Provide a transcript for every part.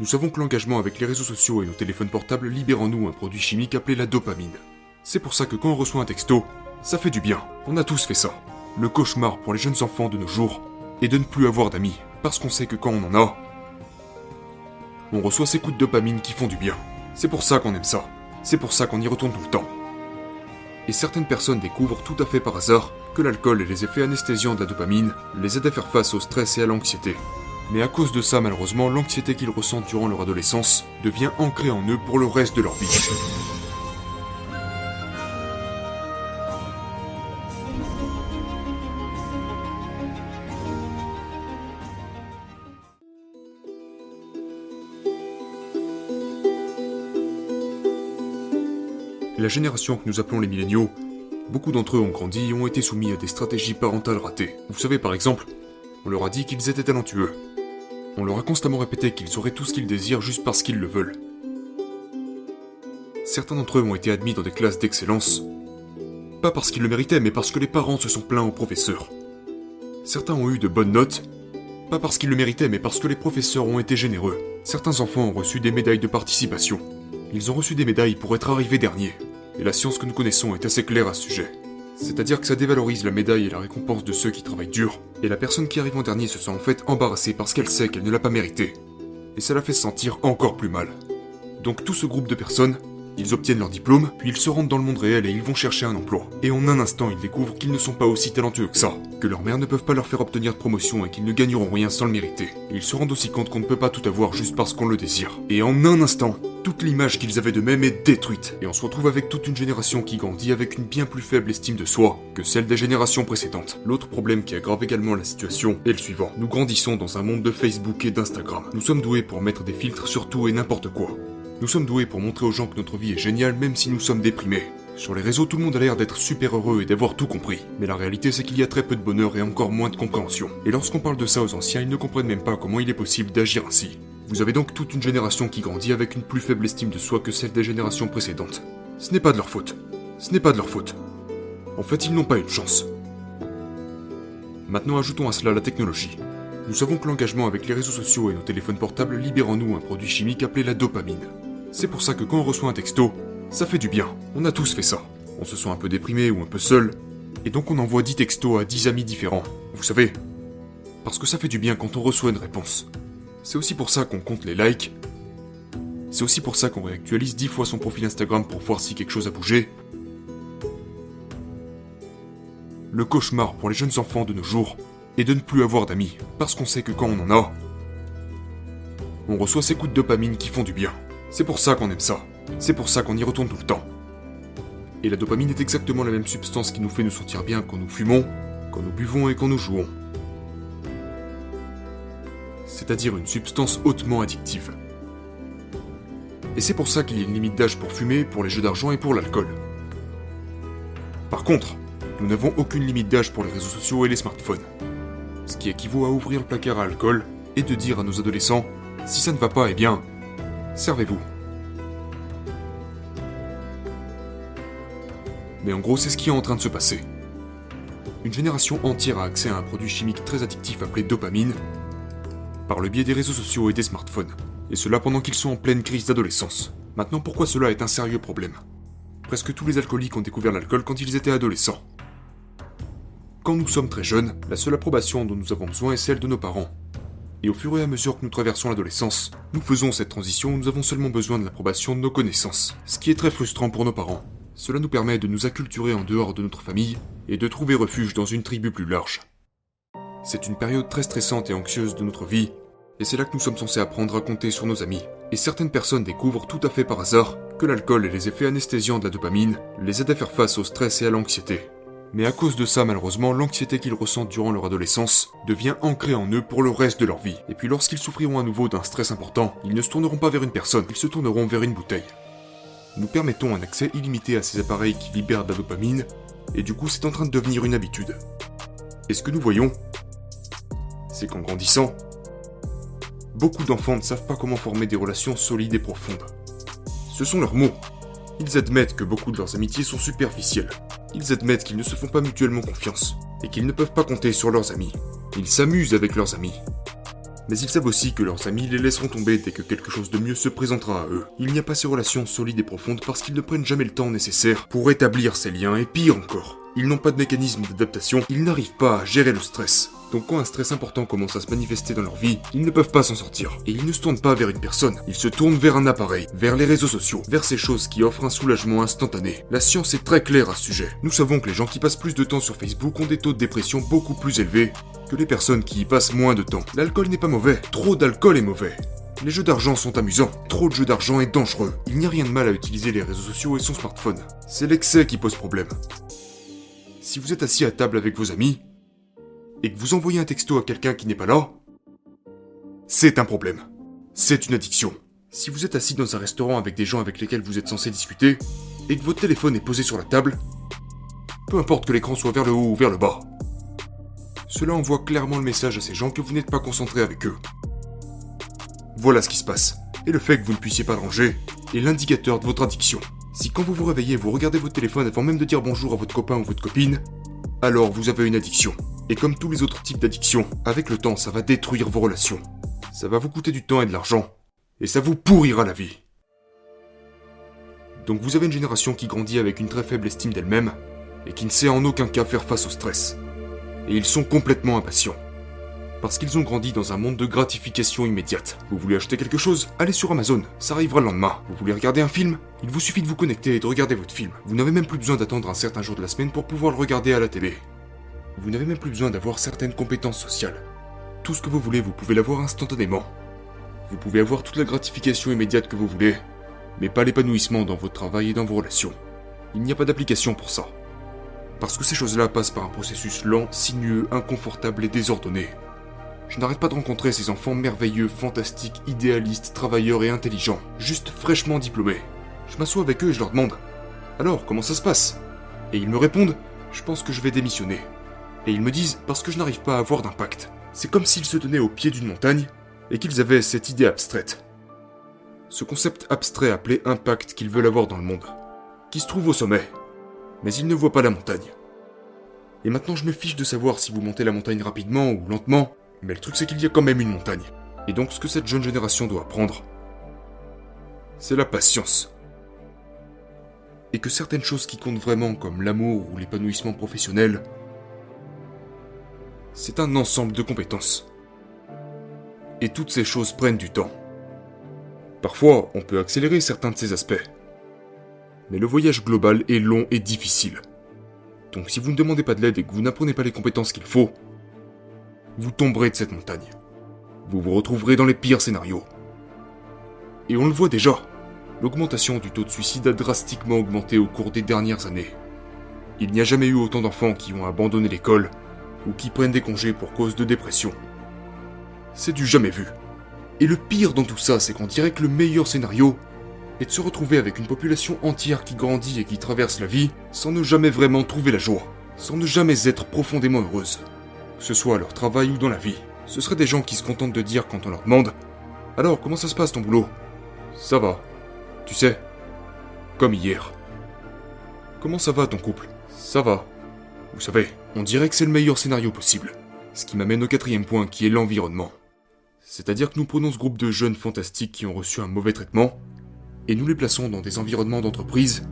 Nous savons que l'engagement avec les réseaux sociaux et nos téléphones portables libère en nous un produit chimique appelé la dopamine. C'est pour ça que quand on reçoit un texto, ça fait du bien. On a tous fait ça. Le cauchemar pour les jeunes enfants de nos jours est de ne plus avoir d'amis, parce qu'on sait que quand on en a, on reçoit ces coups de dopamine qui font du bien. C'est pour ça qu'on aime ça. C'est pour ça qu'on y retourne tout le temps. Et certaines personnes découvrent tout à fait par hasard que l'alcool et les effets anesthésiants de la dopamine les aident à faire face au stress et à l'anxiété. Mais à cause de ça, malheureusement, l'anxiété qu'ils ressentent durant leur adolescence devient ancrée en eux pour le reste de leur vie. La génération que nous appelons les milléniaux, beaucoup d'entre eux ont grandi et ont été soumis à des stratégies parentales ratées. Vous savez, par exemple, on leur a dit qu'ils étaient talentueux. On leur a constamment répété qu'ils auraient tout ce qu'ils désirent juste parce qu'ils le veulent. Certains d'entre eux ont été admis dans des classes d'excellence, pas parce qu'ils le méritaient, mais parce que les parents se sont plaints aux professeurs. Certains ont eu de bonnes notes, pas parce qu'ils le méritaient, mais parce que les professeurs ont été généreux. Certains enfants ont reçu des médailles de participation. Ils ont reçu des médailles pour être arrivés derniers. Et la science que nous connaissons est assez claire à ce sujet. C'est-à-dire que ça dévalorise la médaille et la récompense de ceux qui travaillent dur, et la personne qui arrive en dernier se sent en fait embarrassée parce qu'elle sait qu'elle ne l'a pas mérité. Et ça la fait se sentir encore plus mal. Donc tout ce groupe de personnes, ils obtiennent leur diplôme, puis ils se rendent dans le monde réel et ils vont chercher un emploi. Et en un instant, ils découvrent qu'ils ne sont pas aussi talentueux que ça, que leurs mères ne peuvent pas leur faire obtenir de promotion et qu'ils ne gagneront rien sans le mériter. Ils se rendent aussi compte qu'on ne peut pas tout avoir juste parce qu'on le désire. Et en un instant, toute l'image qu'ils avaient d'eux-mêmes est détruite, et on se retrouve avec toute une génération qui grandit avec une bien plus faible estime de soi que celle des générations précédentes. L'autre problème qui aggrave également la situation est le suivant. Nous grandissons dans un monde de Facebook et d'Instagram. Nous sommes doués pour mettre des filtres sur tout et n'importe quoi. Nous sommes doués pour montrer aux gens que notre vie est géniale même si nous sommes déprimés. Sur les réseaux, tout le monde a l'air d'être super heureux et d'avoir tout compris. Mais la réalité, c'est qu'il y a très peu de bonheur et encore moins de compréhension. Et lorsqu'on parle de ça aux anciens, ils ne comprennent même pas comment il est possible d'agir ainsi. Vous avez donc toute une génération qui grandit avec une plus faible estime de soi que celle des générations précédentes. Ce n'est pas de leur faute. Ce n'est pas de leur faute. En fait, ils n'ont pas une chance. Maintenant, ajoutons à cela la technologie. Nous savons que l'engagement avec les réseaux sociaux et nos téléphones portables libère en nous un produit chimique appelé la dopamine. C'est pour ça que quand on reçoit un texto, ça fait du bien. On a tous fait ça. On se sent un peu déprimé ou un peu seul, et donc on envoie 10 textos à 10 amis différents. Vous savez, parce que ça fait du bien quand on reçoit une réponse. C'est aussi pour ça qu'on compte les likes. C'est aussi pour ça qu'on réactualise 10 fois son profil Instagram pour voir si quelque chose a bougé. Le cauchemar pour les jeunes enfants de nos jours est de ne plus avoir d'amis, parce qu'on sait que quand on en a, on reçoit ces coups de dopamine qui font du bien. C'est pour ça qu'on aime ça. C'est pour ça qu'on y retourne tout le temps. Et la dopamine est exactement la même substance qui nous fait nous sentir bien quand nous fumons, quand nous buvons et quand nous jouons. C'est-à-dire une substance hautement addictive. Et c'est pour ça qu'il y a une limite d'âge pour fumer, pour les jeux d'argent et pour l'alcool. Par contre, nous n'avons aucune limite d'âge pour les réseaux sociaux et les smartphones. Ce qui équivaut à ouvrir le placard à alcool et de dire à nos adolescents, si ça ne va pas, eh bien, servez-vous. Mais en gros, c'est ce qui est en train de se passer. Une génération entière a accès à un produit chimique très addictif appelé dopamine, par le biais des réseaux sociaux et des smartphones. Et cela pendant qu'ils sont en pleine crise d'adolescence. Maintenant, pourquoi cela est un sérieux problème? Presque tous les alcooliques ont découvert l'alcool quand ils étaient adolescents. Quand nous sommes très jeunes, la seule approbation dont nous avons besoin est celle de nos parents. Et au fur et à mesure que nous traversons l'adolescence, nous faisons cette transition où nous avons seulement besoin de l'approbation de nos connaissances, ce qui est très frustrant pour nos parents. Cela nous permet de nous acculturer en dehors de notre famille et de trouver refuge dans une tribu plus large. C'est une période très stressante et anxieuse de notre vie, et c'est là que nous sommes censés apprendre à compter sur nos amis. Et certaines personnes découvrent tout à fait par hasard que l'alcool et les effets anesthésiants de la dopamine les aident à faire face au stress et à l'anxiété. Mais à cause de ça, malheureusement, l'anxiété qu'ils ressentent durant leur adolescence devient ancrée en eux pour le reste de leur vie. Et puis lorsqu'ils souffriront à nouveau d'un stress important, ils ne se tourneront pas vers une personne, ils se tourneront vers une bouteille. Nous permettons un accès illimité à ces appareils qui libèrent de la dopamine, et du coup c'est en train de devenir une habitude. Et ce que nous voyons, c'est qu'en grandissant, beaucoup d'enfants ne savent pas comment former des relations solides et profondes. Ce sont leurs mots. Ils admettent que beaucoup de leurs amitiés sont superficielles. Ils admettent qu'ils ne se font pas mutuellement confiance et qu'ils ne peuvent pas compter sur leurs amis. Ils s'amusent avec leurs amis. Mais ils savent aussi que leurs amis les laisseront tomber dès que quelque chose de mieux se présentera à eux. Il n'y a pas ces relations solides et profondes parce qu'ils ne prennent jamais le temps nécessaire pour établir ces liens, et pire encore, ils n'ont pas de mécanisme d'adaptation, ils n'arrivent pas à gérer le stress. Donc quand un stress important commence à se manifester dans leur vie, ils ne peuvent pas s'en sortir. Et ils ne se tournent pas vers une personne, ils se tournent vers un appareil, vers les réseaux sociaux, vers ces choses qui offrent un soulagement instantané. La science est très claire à ce sujet. Nous savons que les gens qui passent plus de temps sur Facebook ont des taux de dépression beaucoup plus élevés que les personnes qui y passent moins de temps. L'alcool n'est pas mauvais, trop d'alcool est mauvais. Les jeux d'argent sont amusants, trop de jeux d'argent est dangereux. Il n'y a rien de mal à utiliser les réseaux sociaux et son smartphone. C'est l'excès qui pose problème. Si vous êtes assis à table avec vos amis, et que vous envoyez un texto à quelqu'un qui n'est pas là, c'est un problème. C'est une addiction. Si vous êtes assis dans un restaurant avec des gens avec lesquels vous êtes censé discuter, et que votre téléphone est posé sur la table, peu importe que l'écran soit vers le haut ou vers le bas, cela envoie clairement le message à ces gens que vous n'êtes pas concentré avec eux. Voilà ce qui se passe. Et le fait que vous ne puissiez pas ranger est l'indicateur de votre addiction. Si quand vous vous réveillez, vous regardez votre téléphone avant même de dire bonjour à votre copain ou votre copine, alors vous avez une addiction. Et comme tous les autres types d'addictions, avec le temps, ça va détruire vos relations. Ça va vous coûter du temps et de l'argent. Et ça vous pourrira la vie. Donc vous avez une génération qui grandit avec une très faible estime d'elle-même et qui ne sait en aucun cas faire face au stress. Et ils sont complètement impatients parce qu'ils ont grandi dans un monde de gratification immédiate. Vous voulez acheter quelque chose? Allez sur Amazon, ça arrivera le lendemain. Vous voulez regarder un film? Il vous suffit de vous connecter et de regarder votre film. Vous n'avez même plus besoin d'attendre un certain jour de la semaine pour pouvoir le regarder à la télé. Vous n'avez même plus besoin d'avoir certaines compétences sociales. Tout ce que vous voulez, vous pouvez l'avoir instantanément. Vous pouvez avoir toute la gratification immédiate que vous voulez, mais pas l'épanouissement dans votre travail et dans vos relations. Il n'y a pas d'application pour ça. Parce que ces choses-là passent par un processus lent, sinueux, inconfortable et désordonné. Je n'arrête pas de rencontrer ces enfants merveilleux, fantastiques, idéalistes, travailleurs et intelligents, juste fraîchement diplômés. Je m'assois avec eux et je leur demande Alors, comment ça se passe? Et ils me répondent Je pense que je vais démissionner. Et ils me disent Parce que je n'arrive pas à avoir d'impact. C'est comme s'ils se tenaient au pied d'une montagne et qu'ils avaient cette idée abstraite. Ce concept abstrait appelé impact qu'ils veulent avoir dans le monde, qui se trouve au sommet. Mais ils ne voient pas la montagne. Et maintenant je me fiche de savoir si vous montez la montagne rapidement ou lentement, mais le truc c'est qu'il y a quand même une montagne. Et donc ce que cette jeune génération doit apprendre, c'est la patience. Et que certaines choses qui comptent vraiment comme l'amour ou l'épanouissement professionnel, c'est un ensemble de compétences. Et toutes ces choses prennent du temps. Parfois, on peut accélérer certains de ces aspects. Mais le voyage global est long et difficile. Donc si vous ne demandez pas de l'aide et que vous n'apprenez pas les compétences qu'il faut, vous tomberez de cette montagne. Vous vous retrouverez dans les pires scénarios. Et on le voit déjà, l'augmentation du taux de suicide a drastiquement augmenté au cours des dernières années. Il n'y a jamais eu autant d'enfants qui ont abandonné l'école ou qui prennent des congés pour cause de dépression. C'est du jamais vu. Et le pire dans tout ça, c'est qu'on dirait que le meilleur scénario est de se retrouver avec une population entière qui grandit et qui traverse la vie sans ne jamais vraiment trouver la joie, sans ne jamais être profondément heureuse que ce soit à leur travail ou dans la vie. Ce seraient des gens qui se contentent de dire quand on leur demande Alors, comment ça se passe ton boulot? Ça va. Tu sais, comme hier. Comment ça va ton couple? Ça va. Vous savez, on dirait que c'est le meilleur scénario possible. Ce qui m'amène au quatrième point qui est l'environnement. C'est-à-dire que nous prenons ce groupe de jeunes fantastiques qui ont reçu un mauvais traitement et nous les plaçons dans des environnements d'entreprise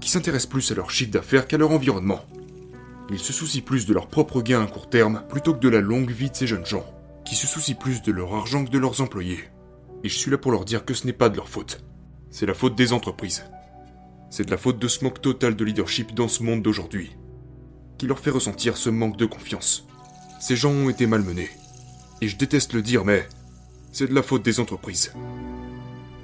qui s'intéressent plus à leur chiffre d'affaires qu'à leur environnement. Ils se soucient plus de leur propre gain à court terme plutôt que de la longue vie de ces jeunes gens, qui se soucient plus de leur argent que de leurs employés. Et je suis là pour leur dire que ce n'est pas de leur faute. C'est la faute des entreprises. C'est de la faute de ce manque total de leadership dans ce monde d'aujourd'hui, qui leur fait ressentir ce manque de confiance. Ces gens ont été malmenés. Et je déteste le dire, mais c'est de la faute des entreprises.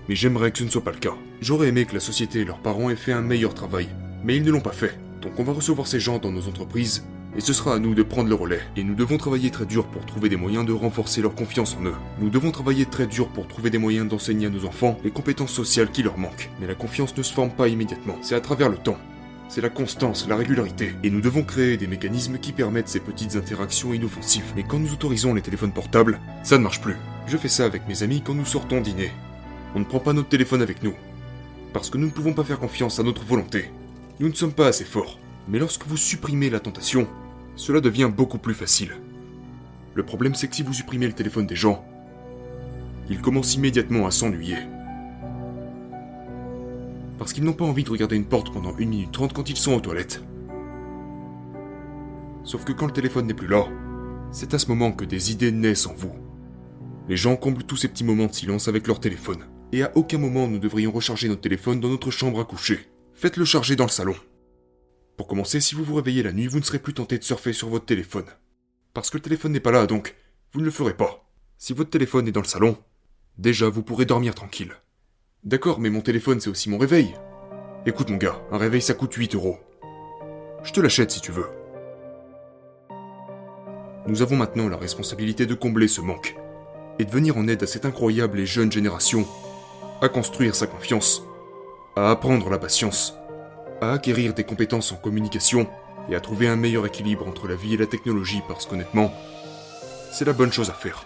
Mais j'aimerais que ce ne soit pas le cas. J'aurais aimé que la société et leurs parents aient fait un meilleur travail, mais ils ne l'ont pas fait. Donc on va recevoir ces gens dans nos entreprises, et ce sera à nous de prendre le relais. Et nous devons travailler très dur pour trouver des moyens de renforcer leur confiance en eux. Nous devons travailler très dur pour trouver des moyens d'enseigner à nos enfants les compétences sociales qui leur manquent. Mais la confiance ne se forme pas immédiatement, c'est à travers le temps. C'est la constance, la régularité. Et nous devons créer des mécanismes qui permettent ces petites interactions inoffensives. Mais quand nous autorisons les téléphones portables, ça ne marche plus. Je fais ça avec mes amis quand nous sortons dîner. On ne prend pas notre téléphone avec nous. Parce que nous ne pouvons pas faire confiance à notre volonté. Nous ne sommes pas assez forts. Mais lorsque vous supprimez la tentation, cela devient beaucoup plus facile. Le problème c'est que si vous supprimez le téléphone des gens, ils commencent immédiatement à s'ennuyer. Parce qu'ils n'ont pas envie de regarder une porte pendant 1 minute 30 quand ils sont aux toilettes. Sauf que quand le téléphone n'est plus là, c'est à ce moment que des idées naissent en vous. Les gens comblent tous ces petits moments de silence avec leur téléphone. Et à aucun moment nous devrions recharger notre téléphone dans notre chambre à coucher. Faites-le charger dans le salon. Pour commencer, si vous vous réveillez la nuit, vous ne serez plus tenté de surfer sur votre téléphone. Parce que le téléphone n'est pas là, donc vous ne le ferez pas. Si votre téléphone est dans le salon, déjà vous pourrez dormir tranquille. D'accord, mais mon téléphone c'est aussi mon réveil. Écoute mon gars, un réveil ça coûte 8 euros. Je te l'achète si tu veux. Nous avons maintenant la responsabilité de combler ce manque et de venir en aide à cette incroyable et jeune génération à construire sa confiance, à apprendre la patience, à acquérir des compétences en communication et à trouver un meilleur équilibre entre la vie et la technologie parce qu'honnêtement, c'est la bonne chose à faire.